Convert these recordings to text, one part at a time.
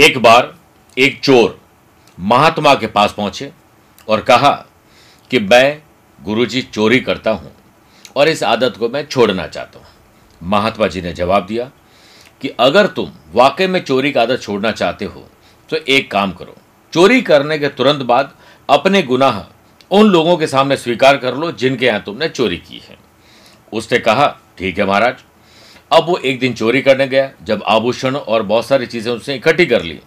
एक बार एक चोर महात्मा के पास पहुँचे और कहा कि मैं गुरुजी चोरी करता हूँ और इस आदत को मैं छोड़ना चाहता हूँ। महात्मा जी ने जवाब दिया कि अगर तुम वाकई में चोरी की आदत छोड़ना चाहते हो तो एक काम करो। चोरी करने के तुरंत बाद अपने गुनाह उन लोगों के सामने स्वीकार कर लो जिनके यहाँ तुमने चोरी की है। उसने कहा, ठीक है महाराज अब वो एक दिन चोरी करने गया, जब आभूषण और बहुत सारी चीज़ें उसने इकट्ठी कर ली।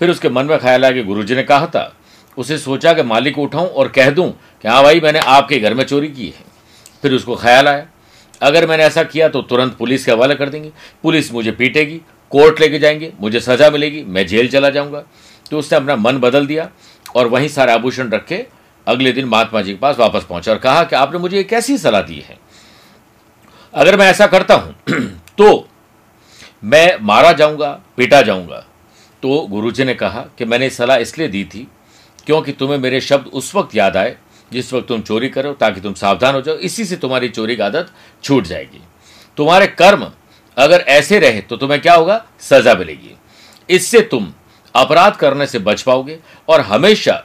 फिर उसके मन में ख्याल आया कि गुरुजी ने कहा था, उसे सोचा कि मालिक को उठाऊं और कह दूँ कि हाँ भाई, मैंने आपके घर में चोरी की है। फिर उसको ख्याल आया, अगर मैंने ऐसा किया तो तुरंत पुलिस के हवाले कर देंगे। पुलिस मुझे पीटेगी, कोर्ट लेके जाएँगे, मुझे सजा मिलेगी, मैं जेल चला जाऊँगा। तो उसने अपना मन बदल दिया और वहीं सारे आभूषण रख के अगले दिन महात्मा जी के पास वापस पहुँचा और कहा कि आपने मुझे ये कैसी सलाह दी है? अगर मैं ऐसा करता हूँ तो मैं मारा जाऊँगा, पीटा जाऊँगा। तो गुरुजी ने कहा कि मैंने सलाह इसलिए दी थी, क्योंकि तुम्हें मेरे शब्द उस वक्त याद आए, जिस वक्त तुम चोरी करो, ताकि तुम सावधान हो जाओ, इसी से तुम्हारी चोरी की आदत छूट जाएगी। तुम्हारे कर्म अगर ऐसे रहे तो तुम्हें क्या होगा? सजा मिलेगी। इससे तुम अपराध करने से बच पाओगे, और हमेशा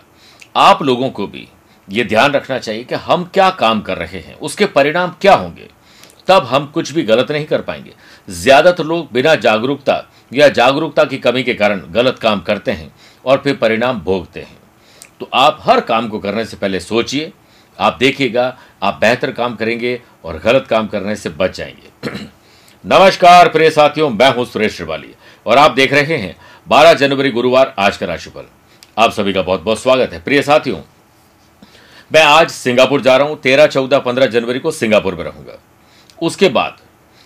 आप लोगों को भी ये ध्यान रखना चाहिए कि हम क्या काम कर रहे हैं, उसके परिणाम क्या होंगे। तब हम कुछ भी गलत नहीं कर पाएँगे। ज़्यादातर लोग बिना जागरूकता या जागरूकता की कमी के कारण गलत काम करते हैं और फिर परिणाम भोगते हैं। तो आप हर काम को करने से पहले सोचिए, आप देखिएगा, आप बेहतर काम करेंगे और गलत काम करने से बच जाएँगे। नमस्कार प्रिय साथियों, मैं हूँ सुरेश श्रिवाली और आप देख रहे हैं 12 जनवरी गुरुवार आज का राशिफल। आप सभी का बहुत बहुत स्वागत है। प्रिय साथियों, मैं आज सिंगापुर जा रहा हूँ, तेरह चौदह पंद्रह जनवरी को सिंगापुर में रहूँगा। उसके बाद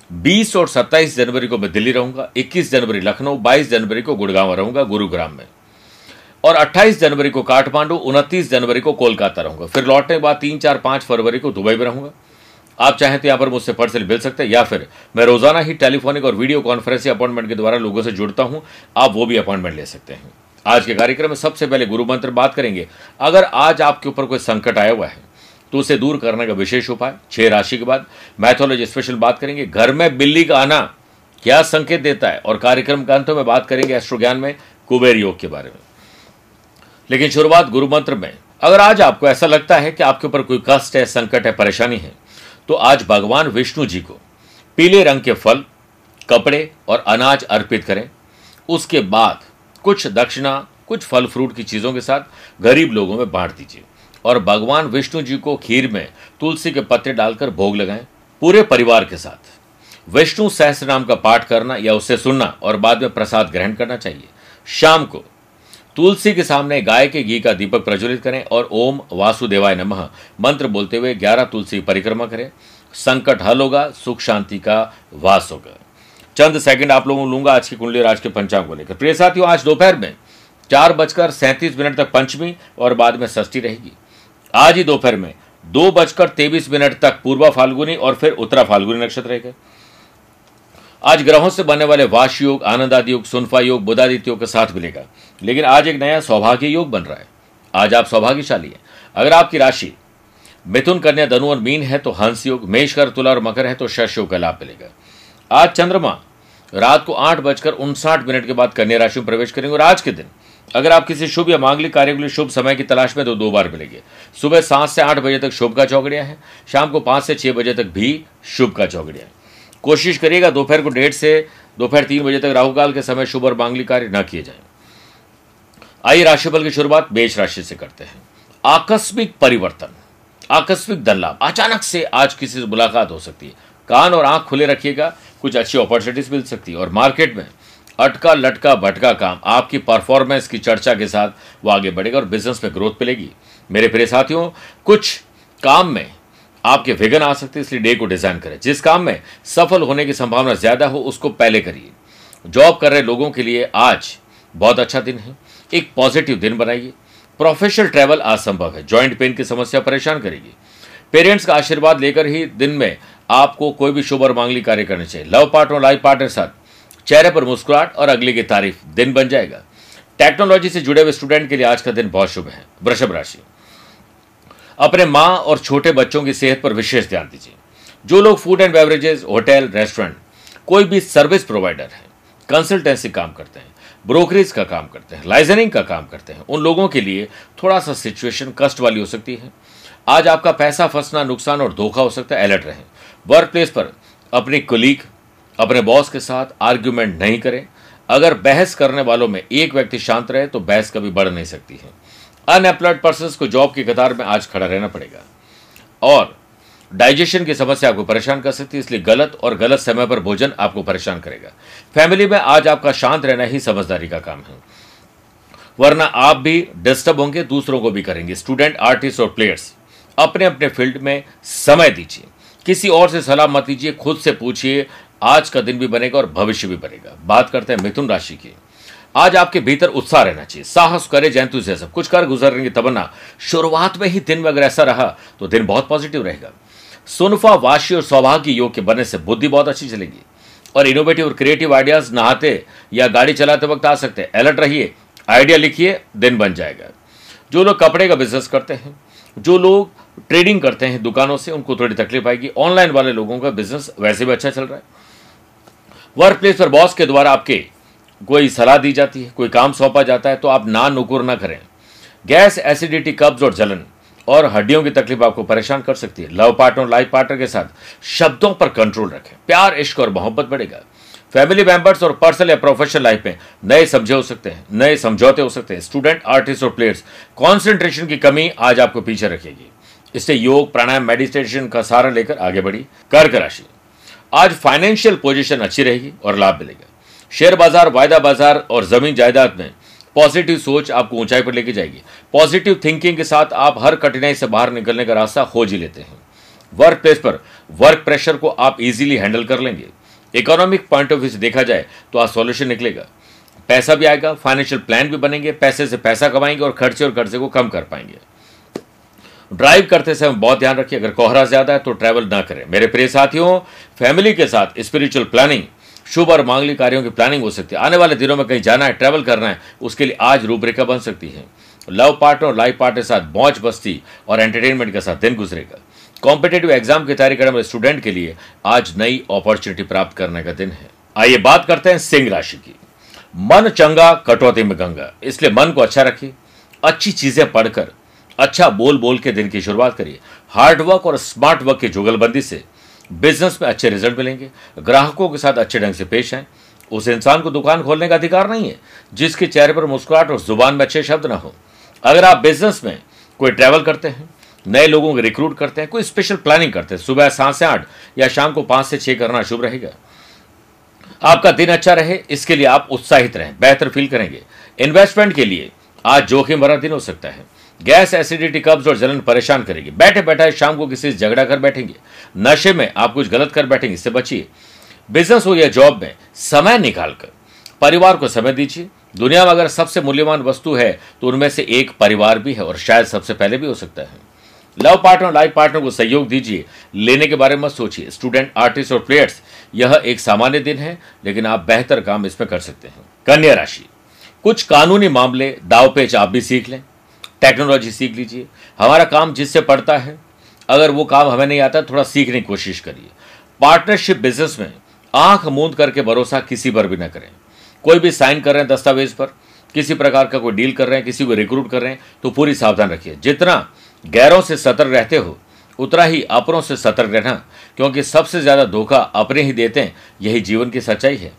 20 और 27 जनवरी को मैं दिल्ली रहूँगा 21 जनवरी लखनऊ 22 जनवरी को गुड़गांव रहूँगा, गुरुग्राम में। और 28 जनवरी को काठमांडू 29 जनवरी को कोलकाता रहूँगा। फिर लौटने के बाद तीन, चार, पाँच फरवरी को दुबई में रहूँगा। आप चाहें तो यहाँ पर मुझसे पर्सनली मिल सकते हैं, या फिर मैं रोज़ाना ही टेलीफोनिक और वीडियो कॉन्फ्रेंसिंग अपॉइंटमेंट के द्वारा लोगों से जुड़ता हूँ, आप वो भी अपॉइंटमेंट ले सकते हैं। आज के कार्यक्रम में सबसे पहले गुरु मंत्र बात करेंगे। अगर आज आपके ऊपर कोई संकट आया हुआ है तो उसे दूर करने का विशेष उपाय, छह राशि के बाद मैथोलॉजी स्पेशल बात करेंगे। घर में बिल्ली का आना क्या संकेत देता है? और कार्यक्रम के अंत में बात करेंगे एस्ट्रो ज्ञान में कुबेर योग के बारे में। लेकिन शुरुआत गुरु मंत्र में। अगर आज आपको ऐसा लगता है कि आपके ऊपर कोई कष्ट है, संकट है, परेशानी है तो आज भगवान विष्णु जी को पीले रंग के फल, कपड़े और अनाज अर्पित करें। उसके बाद कुछ दक्षिणा, कुछ फल फ्रूट की चीज़ों के साथ गरीब लोगों में बांट दीजिए। और भगवान विष्णु जी को खीर में तुलसी के पत्ते डालकर भोग लगाएँ पूरे परिवार के साथ। विष्णु सहस्त्र नाम का पाठ करना या उसे सुनना और बाद में प्रसाद ग्रहण करना चाहिए। शाम को तुलसी के सामने गाय के घी का दीपक प्रज्वलित करें और ओम वासुदेवाय नमः मंत्र बोलते हुए ग्यारह तुलसी परिक्रमा करें। संकट हल होगा, सुख शांति का वास होगा। चंद सेकंड आप लोगों लूँगा आज की कुंडली राज के पंचांग को लेकर। प्रिय साथियों, आज दोपहर में चार बजकर सैंतीस मिनट तक पंचमी और बाद में षष्ठी रहेगी। आज ही दोपहर में, दो बजकर तेईस मिनट तक पूर्वा फाल्गुनी और फिर उत्तरा फाल्गुनी नक्षत्र रहेगा आज ग्रहों से बनने वाले वाश योग, आनंद आदि योग, सुनफा योग, बुधादित्य योग के साथ मिलेगा। लेकिन आज एक नया सौभाग्य योग बन रहा है। आज आप सौभाग्यशाली हैं। अगर आपकी राशि मिथुन, कन्या, धनु और मीन है तो हंस योग, मेष कर, तुला और मकर है तो शश योग का लाभ मिलेगा। आज चंद्रमा रात को आठ बजकर उनसाठ मिनट के बाद कन्या राशि में प्रवेश करेंगे और आज के दिन अगर आप किसी शुभ या मांगलिक कार्य के लिए शुभ समय की तलाश में तो दो बार मिलेंगे। सुबह सात से आठ बजे तक शुभ का चौकड़िया है, शाम को पाँच से छह बजे तक भी शुभ का चौकड़िया कोशिश करिएगा दोपहर को डेढ़ से दोपहर तीन बजे तक राहुकाल के समय शुभ और मांगलिक कार्य न किए जाए। आइए राशिफल की शुरुआत मेष राशि से करते हैं। आकस्मिक परिवर्तन, आकस्मिक धन लाभ अचानक से आज किसी से मुलाकात हो सकती है। कान और आँख खुले रखिएगा, कुछ अच्छी अपॉर्चुनिटीज़ मिल सकती है और मार्केट में अटका लटका, भटका काम। आपकी परफॉर्मेंस की चर्चा के साथ वो आगे बढ़ेगा और बिज़नेस में ग्रोथ मिलेगी। मेरे प्रिय साथियों, कुछ काम में आपके विघन आ सकते हैं, इसलिए डे को डिज़ाइन करें। जिस काम में सफल होने की संभावना ज़्यादा हो, उसको पहले करिए। जॉब कर रहे लोगों के लिए आज बहुत अच्छा दिन है। एक पॉजिटिव दिन बनाइए। प्रोफेशनल ट्रैवल असंभव है। जॉइंट पेन की समस्या परेशान करेगी। पेरेंट्स का आशीर्वाद लेकर ही दिन में आपको कोई भी शुभ और मांगली कार्य करने चाहिए। लव पार्टनर लाइफ पार्टनर साथ। चेहरे पर मुस्कुराहट और अगले की तारीफ़ दिन बन जाएगा। टेक्नोलॉजी से जुड़े हुए स्टूडेंट के लिए आज का दिन बहुत शुभ है। वृषभ राशि। अपने माँ और छोटे बच्चों की सेहत पर विशेष ध्यान दीजिए। जो लोग food and beverages hotel restaurant कोई भी सर्विस प्रोवाइडर है कंसल्टेंसी काम करते हैं ब्रोकरेज का काम करते हैं लाइजनिंग का काम करते हैं, उन लोगों के लिए थोड़ा सा सिचुएशन कष्ट वाली हो सकती है। आज आपका पैसा फंसना, नुकसान और धोखा हो सकता है अलर्ट रहें। वर्क प्लेस पर अपनी कुलीग अपने बॉस के साथ आर्ग्यूमेंट नहीं करें। अगर बहस करने वालों में एक व्यक्ति शांत रहे तो बहस कभी बढ़ नहीं सकती है। अनएम्प्लॉयड पर्सन को जॉब की कतार में आज खड़ा रहना पड़ेगा। और डाइजेशन की समस्या आपको परेशान कर सकती है, इसलिए गलत और गलत समय पर भोजन आपको परेशान करेगा। फैमिली में आज आपका शांत रहना ही समझदारी का काम है। वरना आप भी डिस्टर्ब होंगे, दूसरों को भी करेंगे। स्टूडेंट, आर्टिस्ट और प्लेयर्स अपने अपने फ़ील्ड में समय दीजिए। किसी और से सलाह मत दीजिए खुद से पूछिए आज का दिन भी बनेगा और भविष्य भी बनेगा। बात करते हैं मिथुन राशि की। आज आपके भीतर उत्साह रहना चाहिए। साहस करे, जयंतु से सब कुछ कर गुजरने की तमन्ना। शुरुआत में ही दिन में अगर ऐसा रहा तो दिन बहुत पॉजिटिव रहेगा। सुनफा, वाशी और सौभाग्य योग के बनने से बुद्धि बहुत अच्छी चलेगी। और इनोवेटिव और क्रिएटिव आइडियाज़ नहाते या गाड़ी चलाते वक्त आ सकते हैं। अलर्ट रहिए आइडिया लिखिए, दिन बन जाएगा। जो लोग कपड़े का बिज़नेस करते हैं, जो लोग ट्रेडिंग करते हैं दुकानों से, उनको थोड़ी तकलीफ़ आएगी। ऑनलाइन वाले लोगों का बिज़नेस वैसे भी अच्छा चल रहा है। वर्क प्लेस पर बॉस के द्वारा आपके कोई सलाह दी जाती है, कोई काम सौंपा जाता है तो आप ना नुकुर ना करें। गैस एसिडिटी कब्ज और जलन और हड्डियों की तकलीफ़ आपको परेशान कर सकती है। लव पार्टनर लाइफ पार्टनर के साथ शब्दों पर कंट्रोल रखें। प्यार, इश्क और मोहब्बत बढ़ेगा। फैमिली मेंबर्स और पर्सनल या प्रोफेशनल लाइफ में नए समझे हो सकते हैं, नए समझौते हो सकते हैं। स्टूडेंट आर्टिस्ट और प्लेयर्स कॉन्सेंट्रेशन की कमी आज आपको पीछे रखेगी। इससे योग, प्राणायाम मेडिटेशन का सहारा लेकर आगे बढ़ी कर्क राशि। आज फाइनेंशियल पोजीशन अच्छी रहेगी और लाभ मिलेगा। शेयर बाज़ार, वायदा बाज़ार और ज़मीन जायदाद में पॉजिटिव सोच आपको ऊंचाई पर लेके जाएगी। पॉजिटिव थिंकिंग के साथ आप हर कठिनाई से बाहर निकलने का रास्ता खोज ही लेते हैं। वर्क प्लेस पर वर्क प्रेशर को आप इजीली हैंडल कर लेंगे। इकोनॉमिक पॉइंट ऑफ़ व्यू से देखा जाए तो आज सॉल्यूशन निकलेगा। पैसा भी आएगा फाइनेंशियल प्लान भी बनेंगे, पैसे से पैसा कमाएँगे और खर्चे और कर्जे को कम कर पाएँगे। ड्राइव करते समय बहुत ध्यान रखिए। अगर कोहरा ज़्यादा है तो ट्रैवल ना करें। मेरे प्रिय साथियों फैमिली के साथ स्पिरिचुअल प्लानिंग शुभ और मांगलिक कार्यों की प्लानिंग हो सकती है। आने वाले दिनों में कहीं जाना है ट्रैवल करना है, उसके लिए आज रूपरेखा बन सकती है। लव पार्टनर और लाइफ पार्टनर के साथ मौज बस्ती और एंटरटेनमेंट के साथ दिन गुजरेगा। कॉम्पिटेटिव एग्ज़ाम की तैयारी करने वाले स्टूडेंट के लिए आज नई अपॉर्चुनिटी प्राप्त करने का दिन है। आइए बात करते हैं सिंह राशि की। मन चंगा, कटौती में गंगा। इसलिए मन को अच्छा रखिए। अच्छी चीज़ें पढ़कर अच्छा बोल बोल के दिन की शुरुआत करिए। हार्ड वर्क और स्मार्ट वर्क की जुगलबंदी से बिज़नेस में अच्छे रिज़ल्ट मिलेंगे। ग्राहकों के साथ अच्छे ढंग से पेश आए। उस इंसान को दुकान खोलने का अधिकार नहीं है, जिसके चेहरे पर मुस्कुराहट और ज़ुबान में अच्छे शब्द ना हो। अगर आप बिज़नेस में कोई ट्रैवल करते हैं, नए लोगों को रिक्रूट करते हैं, कोई स्पेशल प्लानिंग करते हैं, सुबह सात से आठ या शाम को पाँच से छह करना शुभ रहेगा। आपका दिन अच्छा रहे, इसके लिए आप उत्साहित रहें, बेहतर फील करेंगे। इन्वेस्टमेंट के लिए आज जोखिम भरा दिन हो सकता है। गैस एसिडिटी कब्ज और जलन परेशान करेगी। बैठे बैठे शाम को किसी से झगड़ा कर बैठेंगे। नशे में आप कुछ गलत कर बैठेंगे, इससे बचिए। बिज़नेस हो या जॉब में, समय निकालकर, परिवार को समय दीजिए। दुनिया में अगर सबसे मूल्यवान वस्तु है तो उनमें से एक परिवार भी है और शायद सबसे पहले भी हो सकता है। लव पार्टनर लाइफ पार्टनर को सहयोग दीजिए। लेने के बारे में सोचिए। स्टूडेंट आर्टिस्ट और प्लेयर्स यह एक सामान्य दिन है, लेकिन आप बेहतर काम इसमें कर सकते हैं। कन्या राशि। कुछ कानूनी मामले, दाव पेच आप भी सीख लें। टेक्नोलॉजी सीख लीजिए। हमारा काम जिससे पड़ता है, अगर वो काम हमें नहीं आता, थोड़ा सीखने की कोशिश करिए। पार्टनरशिप बिज़नेस में आँख मूंद करके भरोसा किसी पर भी ना करें। कोई भी साइन कर रहे हैं दस्तावेज़ पर, किसी प्रकार का कोई डील कर रहे हैं, किसी को रिक्रूट कर रहे हैं तो पूरी सावधान रखिए। जितना गैरों से सतर्क रहते हो, उतना ही अपनों से सतर्क रहना, क्योंकि सबसे ज़्यादा धोखा अपने ही देते हैं, यही जीवन की सच्चाई है।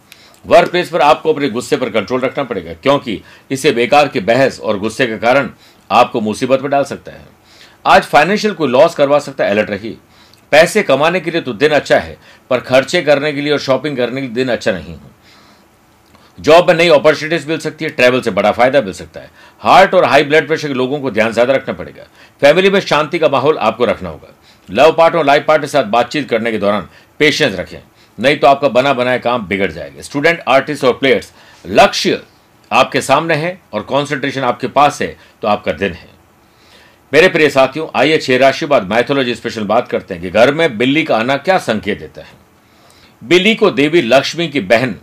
वर्क प्लेस पर आपको अपने गुस्से पर कंट्रोल रखना पड़ेगा, क्योंकि इसे बेकार की बहस और गुस्से के कारण आपको मुसीबत में डाल सकता है। आज फाइनेंशियल कोई लॉस करवा सकता है अलर्ट रखिए पैसे कमाने के लिए तो दिन अच्छा है, पर खर्चे करने के लिए और शॉपिंग करने के लिए दिन अच्छा नहीं है। जॉब में नई अपॉर्चुनिटीज़ मिल सकती है ट्रैवल से बड़ा फ़ायदा मिल सकता है। हार्ट और हाई ब्लड प्रेशर के लोगों को ध्यान ज़्यादा रखना पड़ेगा। फैमिली में शांति का माहौल आपको रखना होगा। लव पार्ट और लाइफ पार्ट के साथ बातचीत करने के दौरान पेशेंस रखें। नहीं तो आपका बना बनाया काम बिगड़ जाएगा। स्टूडेंट आर्टिस्ट और प्लेयर्स लक्ष्य आपके सामने है और कॉन्सेंट्रेशन आपके पास है तो आपका दिन है। मेरे प्रिय साथियों, आइए छह राशि बाद मैथोलॉजी स्पेशल बात करते हैं कि घर में बिल्ली का आना क्या संकेत देता है। बिल्ली को देवी लक्ष्मी की बहन,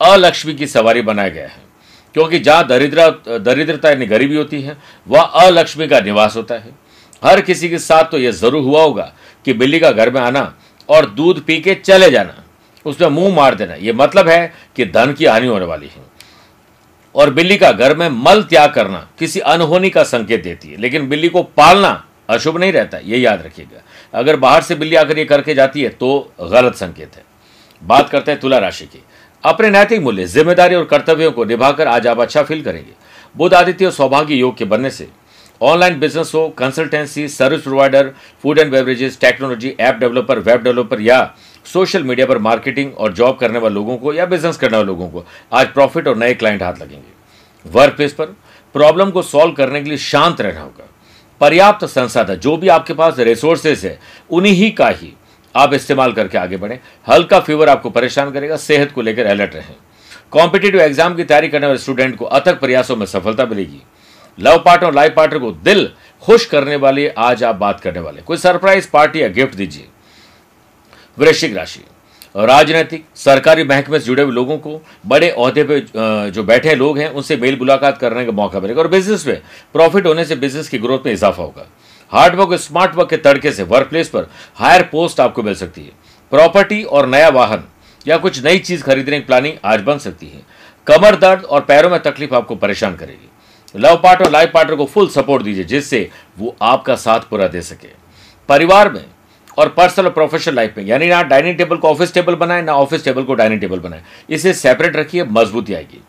अलक्ष्मी की सवारी बनाया गया है। क्योंकि जहाँ दरिद्र, दरिद्रता यानी गरीबी होती है, वह अलक्ष्मी का निवास होता है। हर किसी के साथ तो यह ज़रूर हुआ होगा कि बिल्ली का घर में आना और दूध पी के चले जाना उसमें मुँह मार देना। यह मतलब है कि धन की हानि होने वाली है। और बिल्ली का घर में मल त्याग करना किसी अनहोनी का संकेत देती है। लेकिन बिल्ली को पालना अशुभ नहीं रहता, ये याद रखिएगा। अगर बाहर से बिल्ली आकर ये करके जाती है तो गलत संकेत है। बात करते हैं तुला राशि की। अपने नैतिक मूल्य, ज़िम्मेदारी और कर्तव्यों को निभाकर आज आप अच्छा फील करेंगे। बुध आदित्य और सौभाग्य योग के बनने से ऑनलाइन बिज़नेस हो, consultancy, service provider, food and beverages, technology, app developer, web developer या सोशल मीडिया पर मार्केटिंग और जॉब करने वाले लोगों को या बिज़नेस करने वाले लोगों को आज प्रॉफिट और नए क्लाइंट हाथ लगेंगे। वर्क प्लेस पर प्रॉब्लम को सॉल्व करने के लिए शांत रहना होगा। पर्याप्त संसाधन, जो भी आपके पास रिसोर्सेज है, उन्हीं का ही आप इस्तेमाल करके आगे बढ़ें। हल्का फीवर आपको परेशान करेगा, सेहत को लेकर अलर्ट रहें। कॉम्पिटेटिव एग्ज़ाम की तैयारी करने वाले स्टूडेंट को अथक प्रयासों में सफलता मिलेगी। लव पार्टनर और लाइफ पार्टनर को दिल खुश करने वाली आज आप बात करने वाले कोई सरप्राइज़ पार्टी या गिफ्ट दीजिए। वृश्चिक राशि। राजनीतिक, सरकारी महकमे से जुड़े हुए लोगों को बड़े अहदे पे जो बैठे लोग हैं, उनसे मेल मुलाकात करने का मौका मिलेगा और बिज़नेस में प्रॉफिट होने से बिज़नेस की ग्रोथ में इजाफा होगा। हार्ड वर्क और स्मार्ट वर्क के तड़के से वर्क प्लेस पर हायर पोस्ट आपको मिल सकती है। प्रॉपर्टी और नया वाहन या कुछ नई चीज़ खरीदने की प्लानिंग आज बन सकती है। कमर दर्द और पैरों में तकलीफ़ आपको परेशान करेगी। लव पार्टनर लाइफ पार्टनर को फुल सपोर्ट दीजिए, जिससे वो आपका साथ पूरा दे सके। परिवार में और पर्सनल और प्रोफेशनल लाइफ में। यानी ना डाइनिंग टेबल को ऑफ़िस टेबल बनाए, ना ऑफ़िस टेबल को डाइनिंग टेबल बनाए। इसे सेपरेट रखिए, मजबूती आएगी।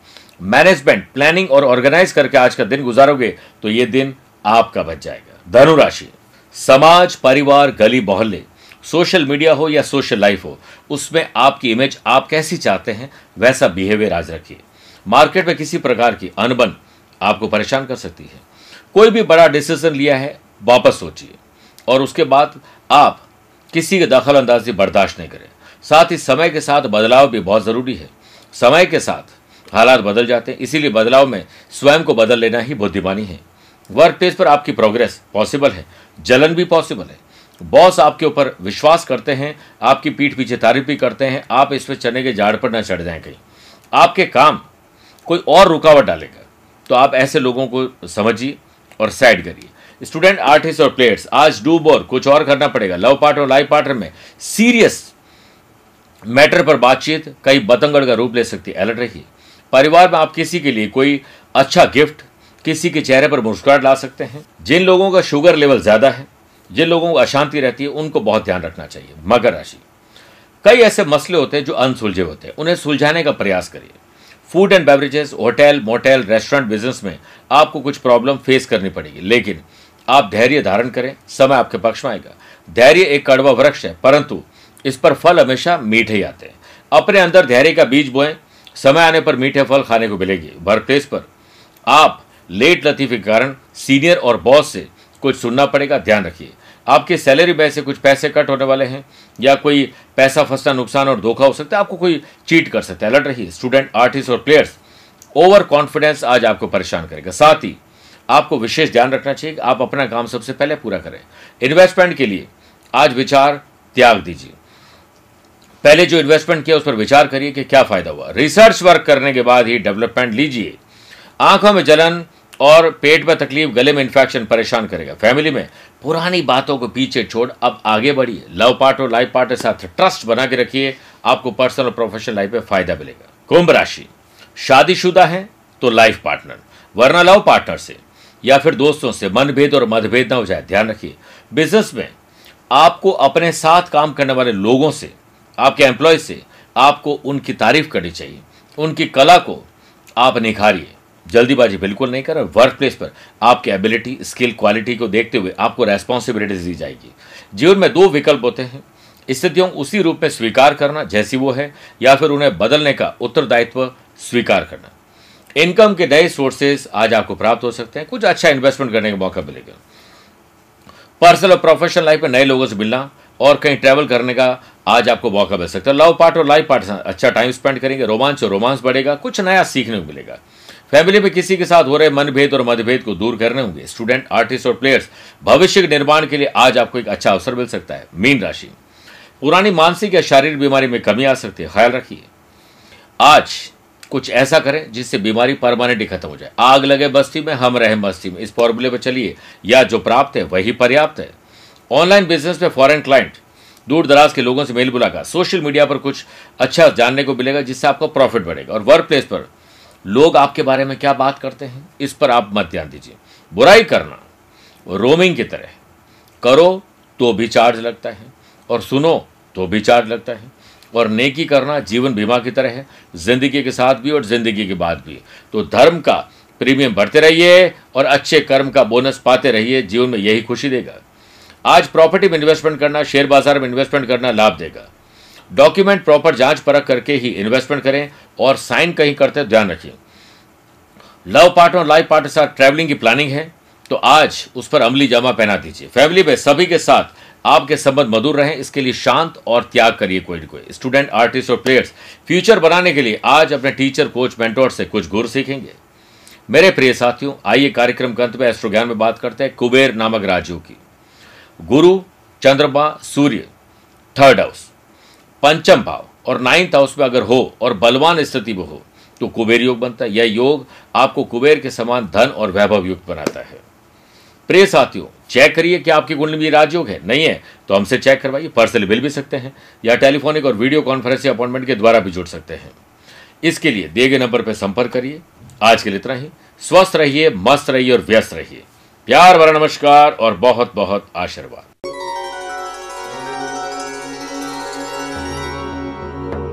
मैनेजमेंट प्लानिंग और ऑर्गेनाइज करके आज का दिन गुजारोगे तो ये दिन आपका बच जाएगा। धनुराशि, समाज, परिवार, गली, मोहल्ले सोशल मीडिया हो या सोशल लाइफ हो, उसमें आपकी इमेज आप कैसी चाहते हैं, वैसा बिहेवियर आज रखिए। मार्केट में किसी प्रकार की अनबन आपको परेशान कर सकती है। कोई भी बड़ा डिसीज़न लिया है, वापस सोचिए। और उसके बाद आप किसी की दखल अंदाजी बर्दाश्त नहीं करें। साथ ही समय के साथ बदलाव भी बहुत ज़रूरी है। समय के साथ हालात बदल जाते हैं, इसीलिए बदलाव में स्वयं को बदल लेना ही बुद्धिमानी है। वर्क प्लेस पर आपकी प्रोग्रेस पॉसिबल है, जलन भी पॉसिबल है। बॉस आपके ऊपर विश्वास करते हैं, आपकी पीठ पीछे तारीफ़ भी करते हैं, आप इस पर चने के झाड़ पर न चढ़ जाएँ कहीं। आपके काम कोई और रुकावट डालेगा तो आप ऐसे लोगों को समझिए और साइड करिए। स्टूडेंट, आर्टिस्ट और प्लेयर्स, आज डूब और कुछ और करना पड़ेगा। लव पार्ट और लाइफ पार्टनर में सीरियस मैटर पर बातचीत, कई बतंगड़ का रूप ले सकती है। अलर्ट रखिए परिवार में आप किसी के लिए कोई अच्छा गिफ्ट, किसी के चेहरे पर मुस्कुराहट ला सकते हैं। जिन लोगों का शुगर लेवल ज़्यादा है, जिन लोगों को अशांति रहती है, उनको बहुत ध्यान रखना चाहिए। मकर राशि। कई ऐसे मसले होते हैं जो अनसुलझे होते हैं। उन्हें सुलझाने का प्रयास करिए। Food and beverages, hotel, motel, restaurant, business में आपको कुछ प्रॉब्लम फेस करनी पड़ेगी। लेकिन आप धैर्य धारण करें, समय आपके पक्ष में आएगा। धैर्य एक कड़वा वृक्ष है, परंतु इस पर फल हमेशा मीठे ही आते हैं। अपने अंदर धैर्य का बीज बोएँ, समय आने पर मीठे फल खाने को मिलेगी। वर्क प्लेस पर आप लेट लतीफे के कारण सीनियर और बॉस से कुछ सुनना पड़ेगा, ध्यान रखिए। आपके सैलरी में से कुछ पैसे कट होने वाले हैं, या कोई पैसा फंसना, नुकसान और धोखा हो सकता है, आपको कोई चीट कर सकता है। अलर्ट रहिए, स्टूडेंट, आर्टिस्ट और प्लेयर्स, ओवर कॉन्फिडेंस आज आपको परेशान करेगा। साथ ही आपको विशेष ध्यान रखना चाहिए कि आप अपना काम सबसे पहले पूरा करें। इन्वेस्टमेंट के लिए आज विचार त्याग दीजिए। पहले जो इन्वेस्टमेंट किया, उस पर विचार करिए कि क्या फ़ायदा हुआ। रिसर्च वर्क करने के बाद ही डेवलपमेंट लीजिए। आँखों में जलन और पेट में तकलीफ़ गले में इन्फेक्शन परेशान करेगा। फैमिली में पुरानी बातों को पीछे छोड़ अब आगे बढ़िए। लव पार्ट और लाइफ पार्ट के साथ ट्रस्ट बना के रखिए। आपको पर्सनल और प्रोफेशनल लाइफ में फ़ायदा मिलेगा। कुंभ राशि। शादीशुदा है तो लाइफ पार्टनर वरना लव पार्टनर से। या फिर दोस्तों से मनभेद और मतभेद ना हो जाए, ध्यान रखिए। बिज़नेस में आपको अपने साथ काम करने वाले लोगों से, आपके एम्प्लॉय से आपको उनकी तारीफ़ करनी चाहिए। उनकी कला को आप निखारिए। जल्दीबाजी बिल्कुल नहीं करें। वर्क प्लेस पर आपके एबिलिटी स्किल क्वालिटी को देखते हुए आपको रेस्पॉन्सिबिलिटीज दी जाएगी। जीवन में दो विकल्प होते हैं। स्थितियों उसी रूप में स्वीकार करना, जैसी वो है, या फिर उन्हें बदलने का उत्तरदायित्व स्वीकार करना। इनकम के नए सोर्सेज आज आपको प्राप्त हो सकते हैं। कुछ अच्छा इन्वेस्टमेंट करने का मौका मिलेगा। पर्सनल और प्रोफेशनल लाइफ में नए लोगों से मिलना और कहीं ट्रैवल करने का आज आपको मौका मिल सकता है। लव पार्ट और लाइफ पार्ट अच्छा टाइम स्पेंड करेंगे। रोमांच और रोमांस बढ़ेगा। कुछ नया सीखने को मिलेगा। फैमिली में किसी के साथ हो रहे मनभेद और मतभेद को दूर करने होंगे। स्टूडेंट, आर्टिस्ट और प्लेयर्स भविष्य के निर्माण के लिए आज आपको एक अच्छा अवसर मिल सकता है। मीन राशि। पुरानी मानसिक या शारीरिक बीमारी में कमी आ सकती है। ख्याल रखिए। आज कुछ ऐसा करें जिससे बीमारी परमानेंटली खत्म हो जाए। आग लगे बस्ती में, हम रहे बस्ती में। इस फॉर्मूले पर चलिए। या जो प्राप्त है, वही पर्याप्त है। ऑनलाइन बिज़नेस में फॉरेन क्लाइंट दूर दराज के लोगों से मेल मुलाकात। सोशल मीडिया पर कुछ अच्छा जानने को मिलेगा जिससे आपका प्रॉफिट बढ़ेगा। और वर्क प्लेस पर, लोग आपके बारे में क्या बात करते हैं, इस पर आप मत ध्यान दीजिए। बुराई करना रोमिंग की तरह। करो तो भी चार्ज लगता है। और सुनो तो भी चार्ज लगता है। और नेकी करना जीवन बीमा की तरह है, ज़िंदगी के साथ भी और ज़िंदगी के बाद भी। तो धर्म का प्रीमियम बढ़ते रहिए और अच्छे कर्म का बोनस पाते रहिए, जीवन में यही खुशी देगा। आज प्रॉपर्टी में इन्वेस्टमेंट करना शेयर बाज़ार में इन्वेस्टमेंट करना लाभ देगा। डॉक्यूमेंट प्रॉपर जाँच परख करके ही इन्वेस्टमेंट करें और साइन कहीं करते ध्यान रखिए। लव पार्टनर लाइफ पार्टनर साथ ट्रैवलिंग की प्लानिंग है तो आज उस पर अमली जामा पहना दीजिए। फैमिली में सभी के साथ आपके संबंध मधुर रहें, इसके लिए शांत और त्याग करिए कोई ना कोई। स्टूडेंट आर्टिस्ट और प्लेयर्स फ्यूचर बनाने के लिए आज अपने टीचर कोच मेंटोर से कुछ गुर सीखेंगे। मेरे प्रिय साथियों, आइए कार्यक्रम के अंत में एस्ट्रो ज्ञान में बात करते हैं कुबेर नामक राज्यों की। गुरु, चंद्रमा, सूर्य थर्ड हाउस पंचम भाव और नाइन्थ हाउस में अगर हो और बलवान स्थिति में हो तो कुबेर योग बनता है। यह योग आपको कुबेर के समान धन और वैभव युक्त बनाता है। प्रिय साथियों चेक करिए कि आपकी कुंडली में राजयोग है। नहीं है तो हमसे चेक करवाइए, पर्सनली मिल भी सकते हैं, या टेलीफोनिक और वीडियो कॉन्फ्रेंसिंग अपॉइंटमेंट के द्वारा भी जुड़ सकते हैं। इसके लिए दिए गए नंबर पर संपर्क करिए। आज के लिए इतना ही। स्वस्थ रहिए, मस्त रहिए और व्यस्त रहिए। प्यार भरा नमस्कार और बहुत बहुत आशीर्वाद।